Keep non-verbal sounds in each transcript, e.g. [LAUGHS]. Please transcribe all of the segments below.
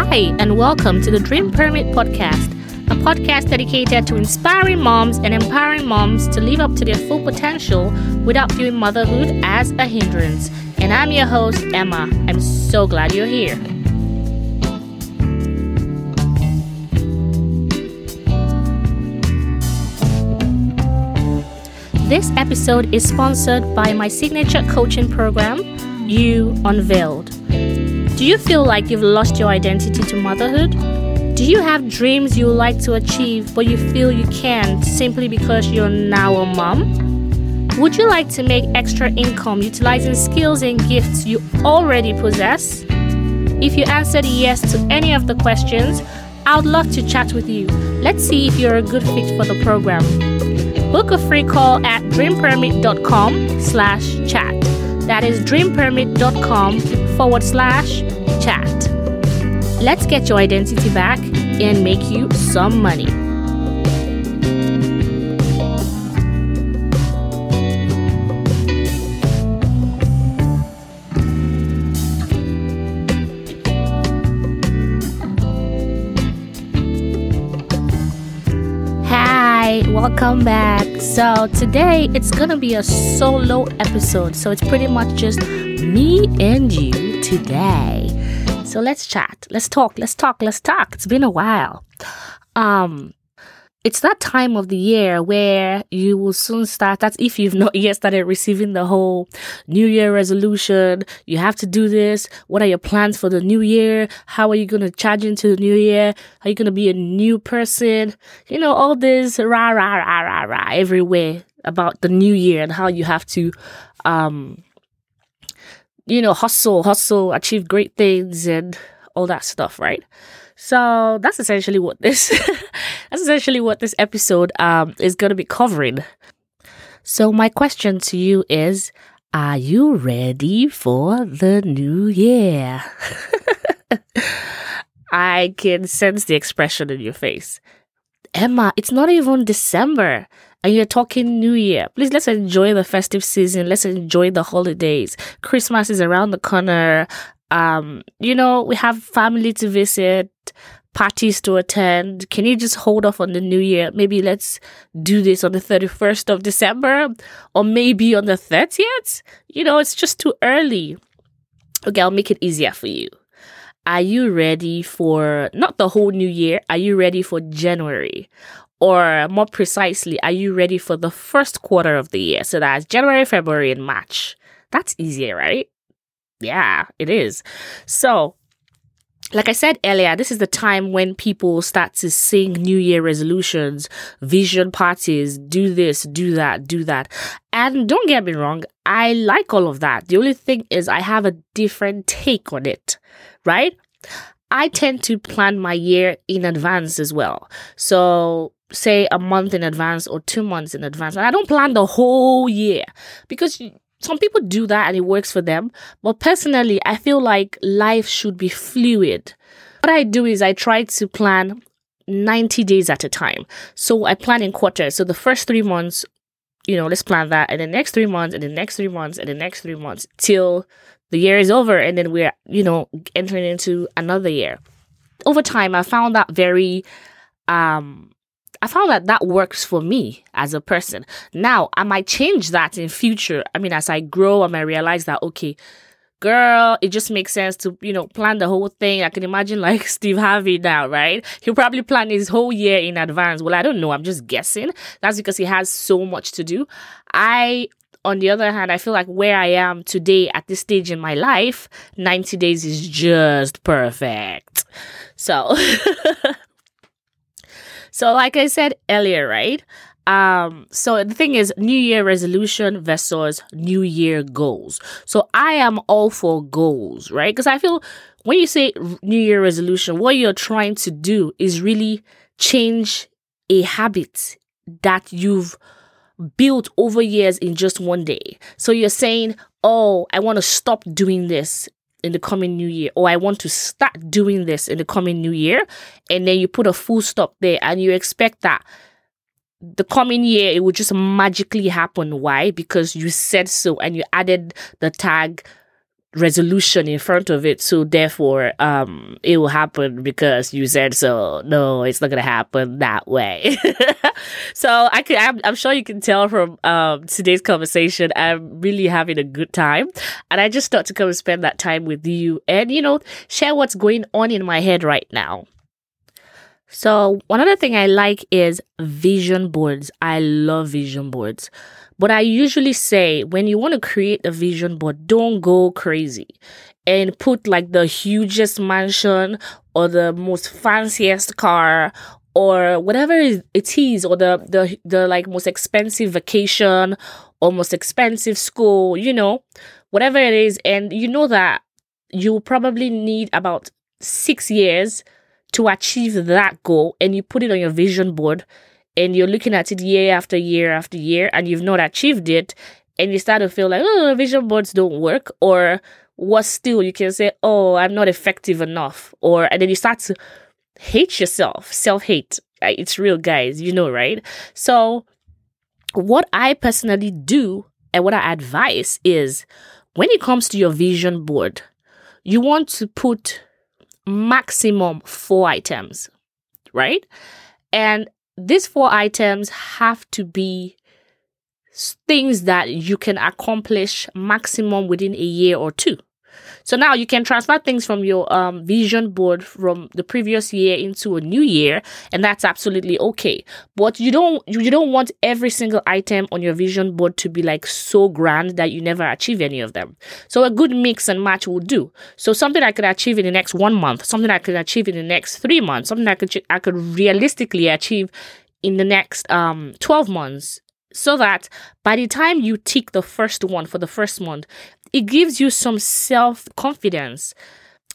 Hi, and welcome to the Dream Permit Podcast, a podcast dedicated to inspiring moms and empowering moms to live up to their full potential without viewing motherhood as a hindrance. And I'm your host, Emma. I'm so glad you're here. This episode is sponsored by my signature coaching program, You Unveiled. Do you feel like you've lost your identity to motherhood? Do you have dreams you like to achieve but you feel you can't simply because you're now a mom? Would you like to make extra income utilizing skills and gifts you already possess? If you answered yes to any of the questions, I would love to chat with you. Let's see if you're a good fit for the program. Book a free call at dreampermit.com slash chat. That is dreampermit.com forward slash chat. Let's get your identity back and make you some money. Hi, welcome back. So, today it's gonna be a solo episode, so it's pretty much just me and you today. So let's chat. Let's talk. Let's talk. Let's talk. It's been a while. Um it's that time of the year where you will soon start. That's if you've not yet started receiving the whole New Year resolution. You have to do this. What are your plans for the new year? How are you going to charge into the new year? Are you going to be a new person? You know, all this rah, rah, rah, rah, rah everywhere about the new year and how you have to, um, you know, hustle, hustle, achieve great things and all that stuff, right? So that's essentially what this [LAUGHS] that's essentially what this episode um is going to be covering. So my question to you is are you ready for the new year? [LAUGHS] I can sense the expression in your face. Emma, it's not even December and you're talking New Year. Please let's enjoy the festive season. Let's enjoy the holidays. Christmas is around the corner. Um, you know, we have family to visit, parties to attend. Can you just hold off on the New Year? Maybe let's do this on the 31st of December or maybe on the 30th. You know, it's just too early. Okay, I'll make it easier for you. Are you ready for not the whole new year? Are you ready for January? Or more precisely, are you ready for the first quarter of the year? So that's January, February, and March. That's easier, right? Yeah, it is. So, like I said earlier, this is the time when people start to sing New Year resolutions, vision parties, do this, do that, do that. And don't get me wrong, I like all of that. The only thing is, I have a different take on it, right? I tend to plan my year in advance as well. So, say a month in advance or two months in advance. And I don't plan the whole year because some people do that and it works for them. But personally, I feel like life should be fluid. What I do is I try to plan 90 days at a time. So I plan in quarters. So the first three months, you know, let's plan that. And the next three months, and the next three months, and the next three months till the year is over. And then we're, you know, entering into another year. Over time, I found that very, um, I found that that works for me as a person. Now, I might change that in future. I mean, as I grow, I might realize that, okay, girl, it just makes sense to, you know, plan the whole thing. I can imagine [LAUGHS] like Steve Harvey now, right? He'll probably plan his whole year in advance. Well, I don't know. I'm just guessing. That's because he has so much to do. I on the other hand, I feel like where I am today at this stage in my life, 90 days is just perfect. So [LAUGHS] So, like I said earlier, right? Um, so the thing is, New Year resolution versus New Year goals. So I am all for goals, right? Because I feel when you say New Year resolution, what you're trying to do is really change a habit that you've built over years in just one day. So you're saying, oh, I want to stop doing this in the coming new year or I want to start doing this in the coming new year and then you put a full stop there and you expect that the coming year it will just magically happen. Why? Because you said so and you added the tag resolution in front of it. So therefore um it will happen because you said so. No it's not gonna happen that way. [LAUGHS] So i could I'm, I'm sure you can tell from um today's conversation i'm really having a good time. And i just thought to come and spend that time with you and you know share what's going on in my head right now. So one other thing i like is vision boards. I love vision boards but I usually say when you want to create a vision board, don't go crazy and put like the hugest mansion or the most fanciest car or whatever it is or the the the like most expensive vacation or most expensive school, you know, whatever it is. And you know that you probably need about 6 years to achieve that goal and you put it on your vision board and you're looking at it year after year after year and you've not achieved it and you start to feel like oh vision boards don't work or what still you can say oh i'm not effective enough or and then you start to hate yourself self-hate. It's real guys you know right? So what i personally do and what i advise is when it comes to your vision board you want to put maximum four items right? And these four items have to be things that you can accomplish maximum within a year or two. So now you can transfer things from your um, vision board from the previous year into a new year, and that's absolutely okay. But you don't you don't want every single item on your vision board to be like so grand that you never achieve any of them. So a good mix and match will do. So something I could achieve in the next one month, something I could achieve in the next three months, something I could I could realistically achieve in the next um 12 months so that by the time you tick the first one for the first month, it gives you some self confidence.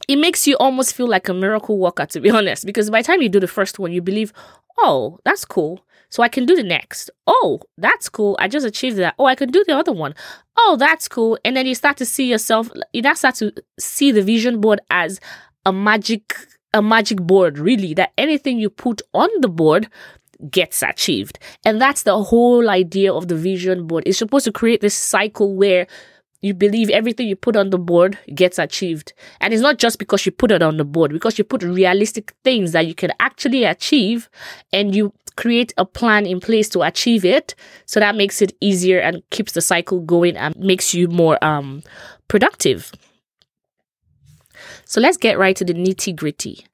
It makes you almost feel like a miracle worker, to be [LAUGHS] honest, because by the time you do the first one, you believe, oh, that's cool. So I can do the next. Oh, that's cool. I just achieved that. Oh, I can do the other one. Oh, that's cool. And then you start to see yourself, you now start to see the vision board as a magic, a magic board, really, that anything you put on the board gets achieved. And that's the whole idea of the vision board. It's supposed to create this cycle where you believe everything you put on the board gets achieved. And it's not just because you put it on the board, because you put realistic things that you can actually achieve and you create a plan in place to achieve it. So that makes it easier and keeps the cycle going and makes you more um, productive. So let's get right to the nitty gritty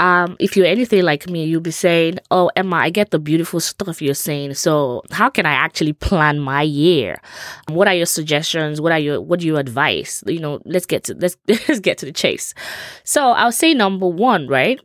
um, if you're anything like me, you'll be saying, Oh, Emma, I get the beautiful stuff you're saying. So how can I actually plan my year? What are your suggestions? What are your, what do you advise? You know, let's get to, let's, [LAUGHS] let's get to the chase. So I'll say number one, right?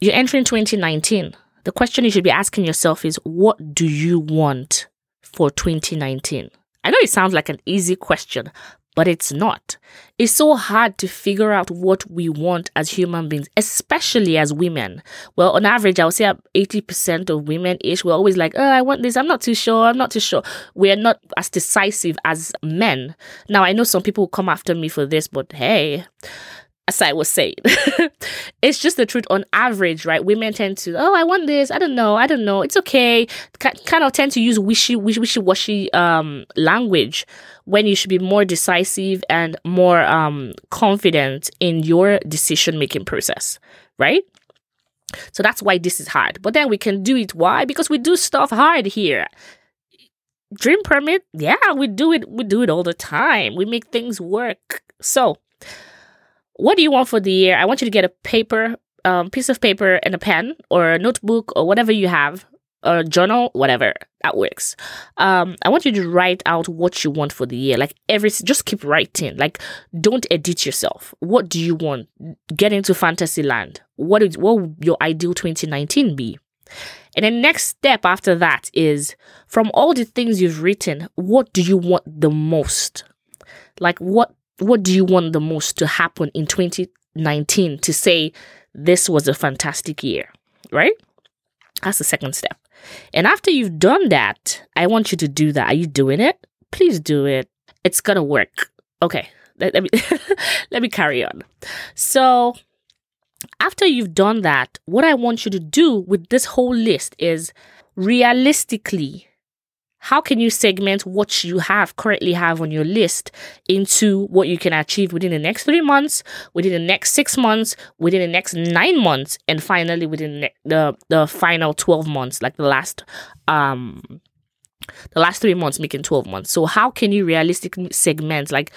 You're entering 2019. The question you should be asking yourself is, what do you want for 2019? I know it sounds like an easy question, but it's not. It's so hard to figure out what we want as human beings, especially as women. Well, on average, I would say 80% of women ish, we're always like, oh, I want this. I'm not too sure. I'm not too sure. We're not as decisive as men. Now, I know some people will come after me for this, but hey, as I was saying, [LAUGHS] it's just the truth. On average, right? Women tend to, oh, I want this. I don't know. I don't know. It's okay. kind of tend to use wishy, wishy, wishy washy um, language when you should be more decisive and more um, confident in your decision making process, right? So that's why this is hard. But then we can do it. Why? Because we do stuff hard here. Dream permit, yeah, we do it. We do it all the time. We make things work. So what do you want for the year? I want you to get a paper, um, piece of paper and a pen or a notebook or whatever you have, a journal, whatever that works. Um, I want you to write out what you want for the year. Like every, just keep writing. Like don't edit yourself. What do you want? Get into fantasy land. What is what would your ideal 2019 be? And the next step after that is from all the things you've written, what do you want the most? Like what what do you want the most to happen in 2019 to say this was a fantastic year, right? That's the second step. And after you've done that, I want you to do that. Are you doing it? Please do it. It's gonna work. Okay, let, let me [LAUGHS] let me carry on. So after you've done that, what I want you to do with this whole list is realistically how can you segment what you have currently have on your list into what you can achieve within the next three months, within the next six months, within the next nine months, and finally within the the, the final twelve months, like the last um the last three months making 12 months. So how can you realistically segment like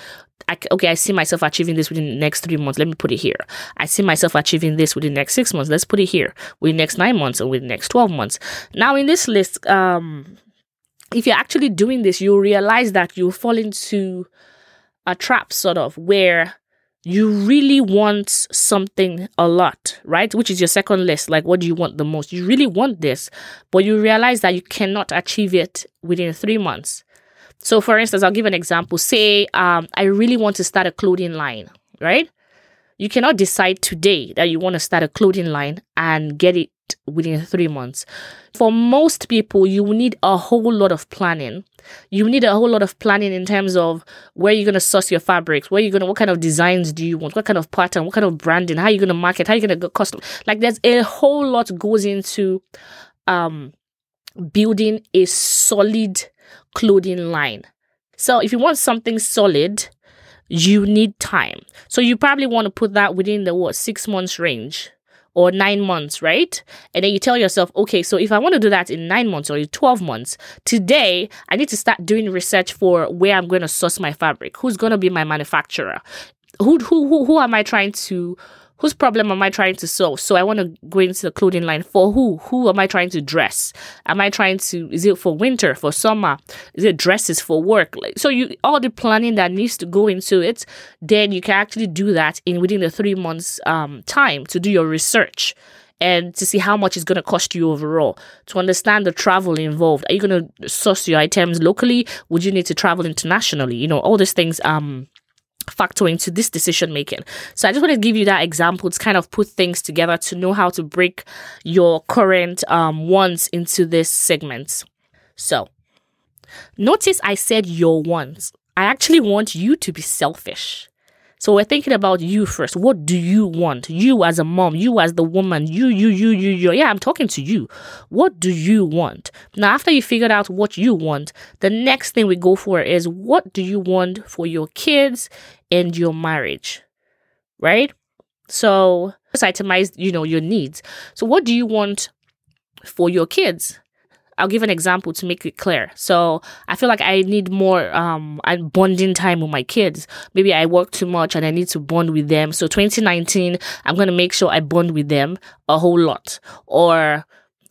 I, okay, I see myself achieving this within the next three months. Let me put it here. I see myself achieving this within the next six months. Let's put it here. Within the next nine months and within the next 12 months. Now, in this list, um, if you're actually doing this, you'll realize that you'll fall into a trap, sort of, where you really want something a lot, right? Which is your second list. Like, what do you want the most? You really want this, but you realize that you cannot achieve it within three months. So, for instance, I'll give an example. Say, um, I really want to start a clothing line, right? You cannot decide today that you want to start a clothing line and get it within three months. For most people, you need a whole lot of planning. You need a whole lot of planning in terms of where you're going to source your fabrics, where you're going to, what kind of designs do you want, what kind of pattern, what kind of branding, how you're going to market, how you're going to get custom. Like there's a whole lot goes into um, building a solid clothing line. So if you want something solid, you need time. So you probably want to put that within the what six months range or nine months, right? And then you tell yourself, okay, so if I want to do that in nine months or in 12 months, today I need to start doing research for where I'm going to source my fabric, who's going to be my manufacturer, who, who, who, who am I trying to whose problem am I trying to solve? So I want to go into the clothing line for who? Who am I trying to dress? Am I trying to, is it for winter, for summer? Is it dresses for work? Like, so you, all the planning that needs to go into it, then you can actually do that in within the three months um, time to do your research and to see how much it's going to cost you overall to understand the travel involved are you going to source your items locally would you need to travel internationally you know all these things um factor into this decision making. So I just want to give you that example to kind of put things together to know how to break your current um, wants into this segment. So notice I said your wants. I actually want you to be selfish. So we're thinking about you first. What do you want? You as a mom, you as the woman, you, you, you, you, you. Yeah, I'm talking to you. What do you want? Now, after you figured out what you want, the next thing we go for is what do you want for your kids and your marriage? Right? So itemize, you know, your needs. So what do you want for your kids? I'll give an example to make it clear. So I feel like I need more um bonding time with my kids. Maybe I work too much and I need to bond with them. So 2019, I'm gonna make sure I bond with them a whole lot. Or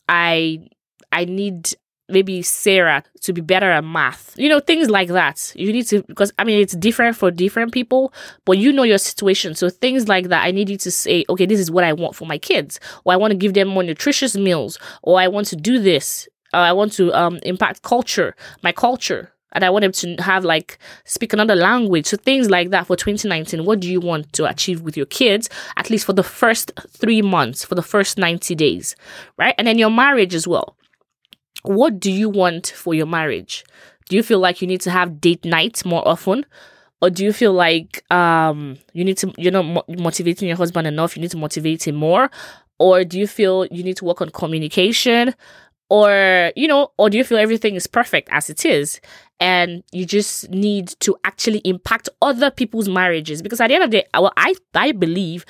I I need maybe Sarah to be better at math. You know, things like that. You need to, because I mean, it's different for different people, but you know your situation. So things like that, I need you to say, okay, this is what I want for my kids, or I want to give them more nutritious meals, or I want to do this uh, I want to um impact culture, my culture, and I want them to have like speak another language. So things like that for 2019. What do you want to achieve with your kids? At least for the first three months, for the first 90 days, right? And then your marriage as well. What do you want for your marriage? Do you feel like you need to have date nights more often? Or do you feel like um you need to you're not mo- motivating your husband enough? You need to motivate him more, or do you feel you need to work on communication? Or you know or do you feel everything is perfect as it is? And you just need to actually impact other people's marriages. Because at the end of the day well i i believe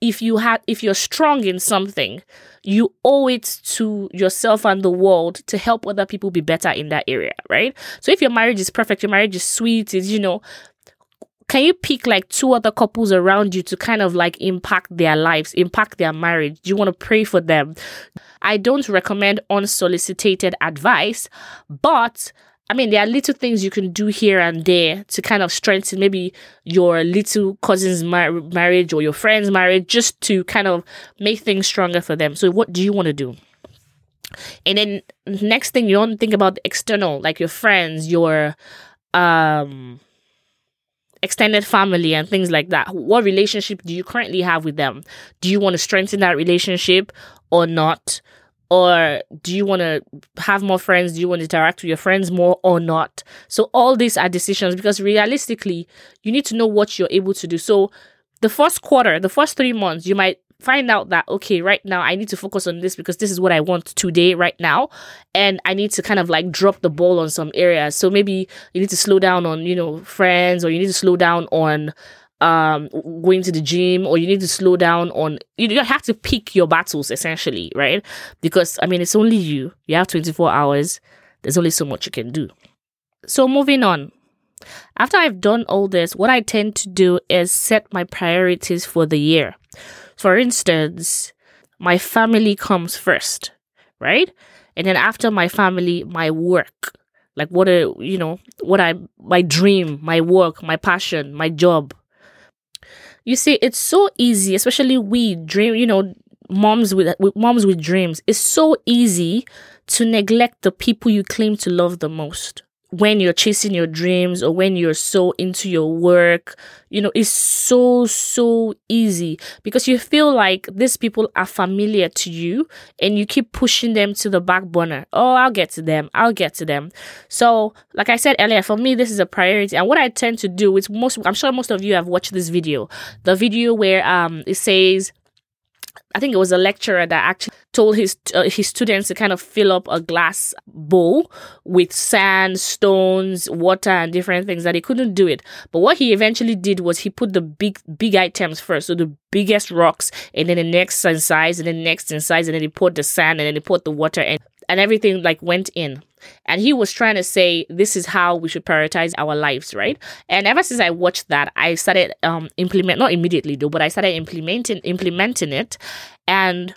if you have if you're strong in something you owe it to yourself and the world to help other people be better in that area right? So if your marriage is perfect your marriage is sweet is you know can you pick like two other couples around you to kind of like impact their lives, impact their marriage? Do you want to pray for them? I don't recommend unsolicited advice, but I mean, there are little things you can do here and there to kind of strengthen maybe your little cousin's mar- marriage or your friend's marriage just to kind of make things stronger for them. So, what do you want to do? And then next thing you want to think about the external, like your friends, your um extended family and things like that. What relationship do you currently have with them? Do you want to strengthen that relationship or not? Or do you want to have more friends? Do you want to interact with your friends more or not? So, all these are decisions because realistically, you need to know what you're able to do. So, the first quarter, the first three months, you might find out that okay right now i need to focus on this because this is what i want today right now. And i need to kind of like drop the ball on some areas. So maybe you need to slow down on you know friends or you need to slow down on um going to the gym or you need to slow down on you have to pick your battles essentially right? Because i mean it's only you. You have 24 hours. There's only so much you can do. So moving on. After i've done all this what i tend to do is set my priorities for the year for instance my family comes first right? And then after my family my work. Like what a you know what i my dream my work my passion my job. You see, it's so easy, especially we dream, you know, moms with, with moms with dreams. It's so easy to neglect the people you claim to love the most when you're chasing your dreams or when you're so into your work, you know, it's so, so easy because you feel like these people are familiar to you and you keep pushing them to the back burner. Oh, I'll get to them. I'll get to them. So, like I said earlier, for me, this is a priority. And what I tend to do is most, I'm sure most of you have watched this video, the video where um it says, I think it was a lecturer that actually told his uh, his students to kind of fill up a glass bowl with sand, stones, water, and different things that he couldn't do it. But what he eventually did was he put the big big items first, so the biggest rocks, and then the next in size, and then next in size, and then he put the sand, and then he put the water, and and everything like went in. And he was trying to say this is how we should prioritize our lives, right? And ever since I watched that, I started um implement not immediately though, but I started implementing implementing it, and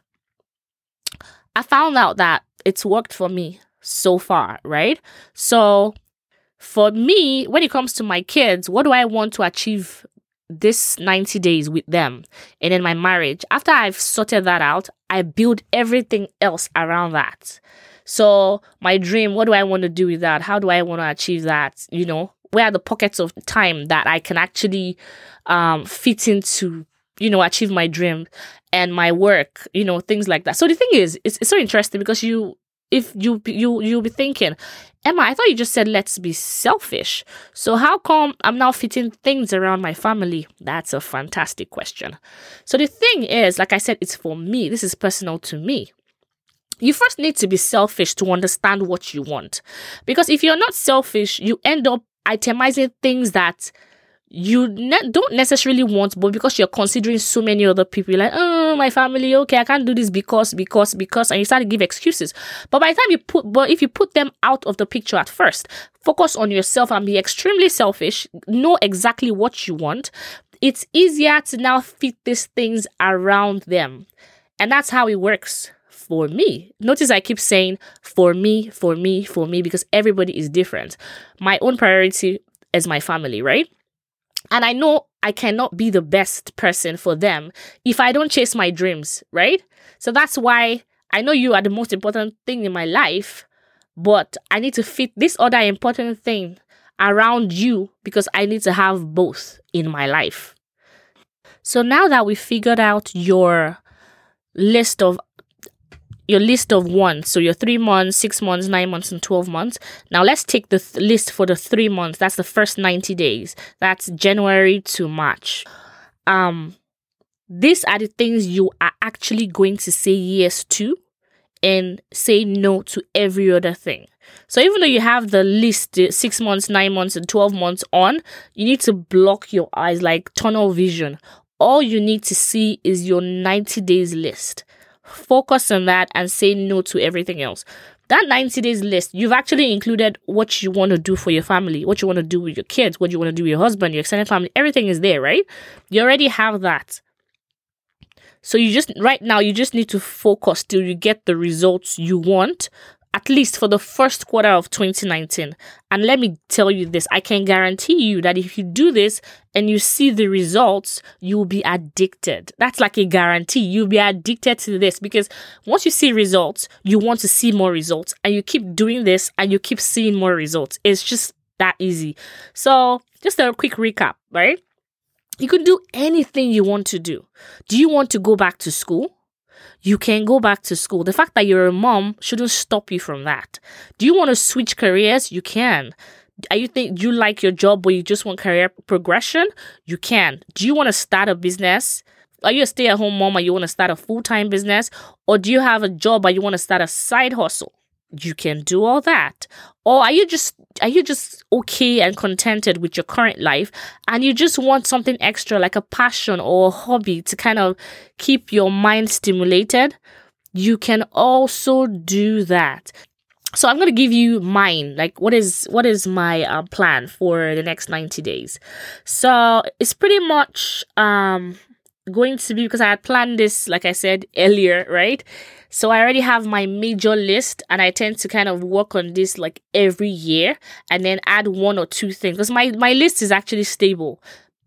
I found out that it's worked for me so far, right? So for me, when it comes to my kids, what do I want to achieve this 90 days with them and in my marriage? After I've sorted that out, I build everything else around that. So, my dream, what do I want to do with that? How do I want to achieve that? You know, where are the pockets of time that I can actually um, fit into, you know, achieve my dream and my work, you know, things like that. So the thing is, it's, it's so interesting because you, if you you you'll be thinking, Emma, I thought you just said let's be selfish. So how come I'm now fitting things around my family? That's a fantastic question. So the thing is, like I said, it's for me. This is personal to me you first need to be selfish to understand what you want. Because if you're not selfish, you end up itemizing things that you ne- don't necessarily want, but because you're considering so many other people, like, oh, my family, okay, I can't do this because, because, because, and you start to give excuses. But by the time you put, but if you put them out of the picture at first, focus on yourself and be extremely selfish, know exactly what you want, it's easier to now fit these things around them. And that's how it works for me. Notice I keep saying for me, for me, for me, because everybody is different. My own priority is my family, right? And I know I cannot be the best person for them if I don't chase my dreams, right? So that's why I know you are the most important thing in my life, but I need to fit this other important thing around you because I need to have both in my life. So now that we figured out your list of your list of wants. So your three months, six months, nine months, and 12 months. Now let's take the th- list for the three months. That's the first 90 days. That's January to March. Um, these are the things you are actually going to say yes to and say no to every other thing. So even though you have the list six months, nine months, and 12 months on, you need to block your eyes like tunnel vision. All you need to see is your 90 days list focus on that and say no to everything else. That 90 days list, you've actually included what you want to do for your family, what you want to do with your kids, what you want to do with your husband, your extended family, everything is there, right? You already have that. So you just right now you just need to focus till you get the results you want at least for the first quarter of 2019. And let me tell you this I can guarantee you that if you do this and you see the results, you will be addicted. That's like a guarantee. You'll be addicted to this because once you see results, you want to see more results. And you keep doing this and you keep seeing more results. It's just that easy. So, just a quick recap, right? You can do anything you want to do. Do you want to go back to school? You can go back to school. The fact that you're a mom shouldn't stop you from that. Do you want to switch careers? You can. Are you think you like your job but you just want career progression? You can. Do you want to start a business? are you a stay-at-home mom and you want to start a full-time business or do you have a job but you want to start a side hustle you can do all that? Or are you just are you just okay and contented with your current life and you just want something extra like a passion or a hobby to kind of keep your mind stimulated? You can also do that. So i'm going to give you mine like what is what is my uh, plan for the next 90 days. So it's pretty much um going to be because i had planned this like i said earlier right so I already have my major list and I tend to kind of work on this like every year and then add one or two things because my, my list is actually stable.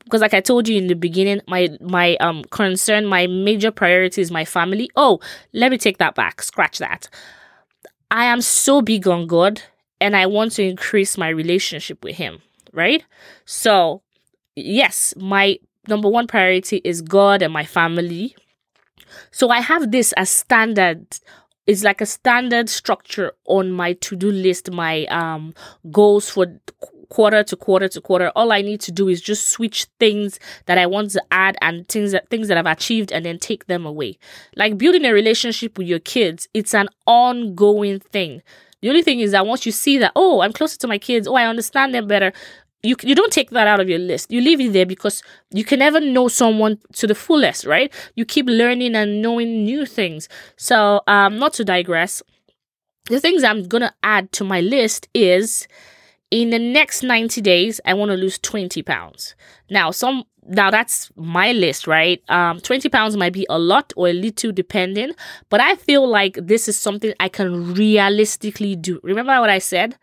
Because like I told you in the beginning, my my um concern, my major priority is my family. Oh, let me take that back. Scratch that. I am so big on God and I want to increase my relationship with him, right? So, yes, my number one priority is God and my family, so I have this as standard. It's like a standard structure on my to-do list, my um goals for quarter to quarter to quarter. All I need to do is just switch things that I want to add and things that things that I've achieved and then take them away. Like building a relationship with your kids, it's an ongoing thing. The only thing is that once you see that, oh, I'm closer to my kids, oh, I understand them better, you you don't take that out of your list. You leave it there because you can never know someone to the fullest, right? You keep learning and knowing new things. So, um, not to digress, the things I'm gonna add to my list is in the next 90 days, I want to lose 20 pounds. Now, some now that's my list, right? Um, 20 pounds might be a lot or a little depending, but I feel like this is something I can realistically do. Remember what I said?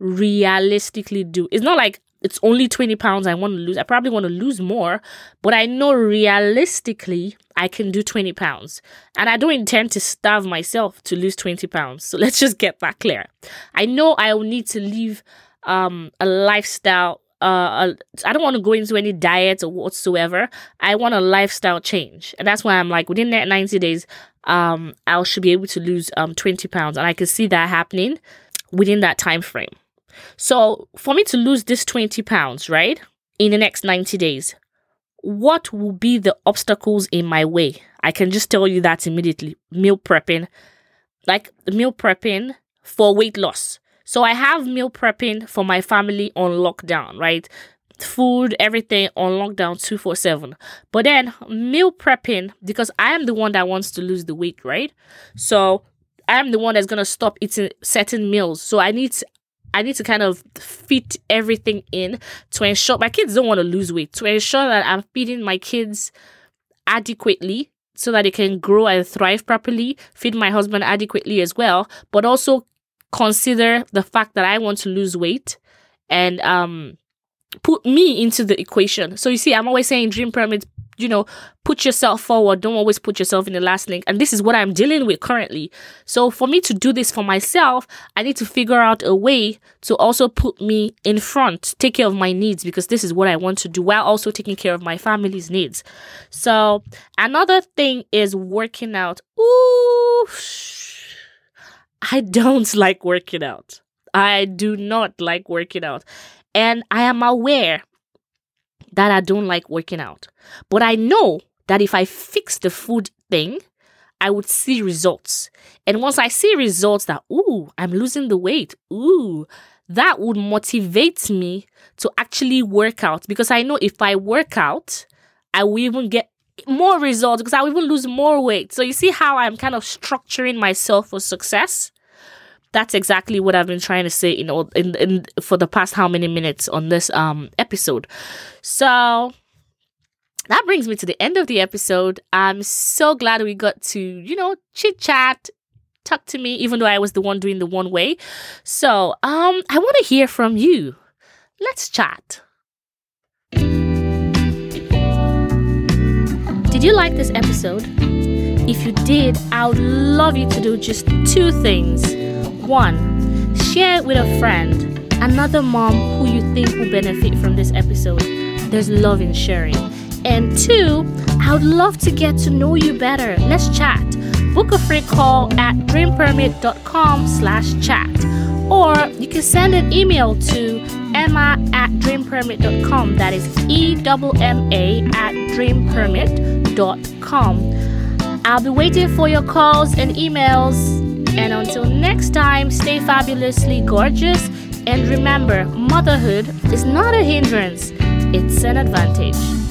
Realistically do. It's not like it's only 20 pounds I want to lose. I probably want to lose more, but I know realistically I can do 20 pounds. And I don't intend to starve myself to lose 20 pounds. So [LAUGHS] let's just get that clear. I know I will need to live um, a lifestyle. Uh, I don't want to go into any diet or whatsoever. I want a lifestyle change. And that's why I'm like, within that 90 days, um, I should be able to lose um 20 pounds. And I can see that happening within that time frame. So, for me to lose this 20 pounds, right, in the next 90 days, what will be the obstacles in my way? I can just tell you that immediately. Meal prepping, like meal prepping for weight loss. So, I have meal prepping for my family on lockdown, right? Food, everything on lockdown 247. But then meal prepping, because I am the one that wants to lose the weight, right? So, I'm the one that's gonna stop eating certain meals. So I need to I need to kind of fit everything in to ensure my kids don't want to lose weight, to ensure that I'm feeding my kids adequately so that they can grow and thrive properly, feed my husband adequately as well, but also consider the fact that I want to lose weight and um put me into the equation. So you see, I'm always saying dream permit you know, put yourself forward. Don't always put yourself in the last link. And this is what I'm dealing with currently. So for me to do this for myself, I need to figure out a way to also put me in front, take care of my needs because this is what I want to do while also taking care of my family's needs. So another thing is working out. Ooh, I don't like working out. I do not like working out. And I am aware that I don't like working out. But I know that if I fix the food thing, I would see results. And once I see results that, ooh, I'm losing the weight, ooh, that would motivate me to actually work out because I know if I work out, I will even get more results because I will even lose more weight. So you see how I'm kind of structuring myself for success? That's exactly what I've been trying to say in all in, in for the past how many minutes on this um episode. So that brings me to the end of the episode. I'm so glad we got to, you know, chit chat, talk to me, even though I was the one doing the one way. So, um, I want to hear from you. Let's chat. Did you like this episode? If you did, I would love you to do just two things. One, share it with a friend, another mom who you think will benefit from this episode. There's love in sharing. And two, I would love to get to know you better. Let's chat. Book a free call at dreampermit.com slash chat. Or you can send an email to emma at dreampermit.com. That is E-M-M-A at dreampermit.com I'll be waiting for your calls and emails. And until next time, stay fabulously gorgeous. And remember, motherhood is not a hindrance, it's an advantage.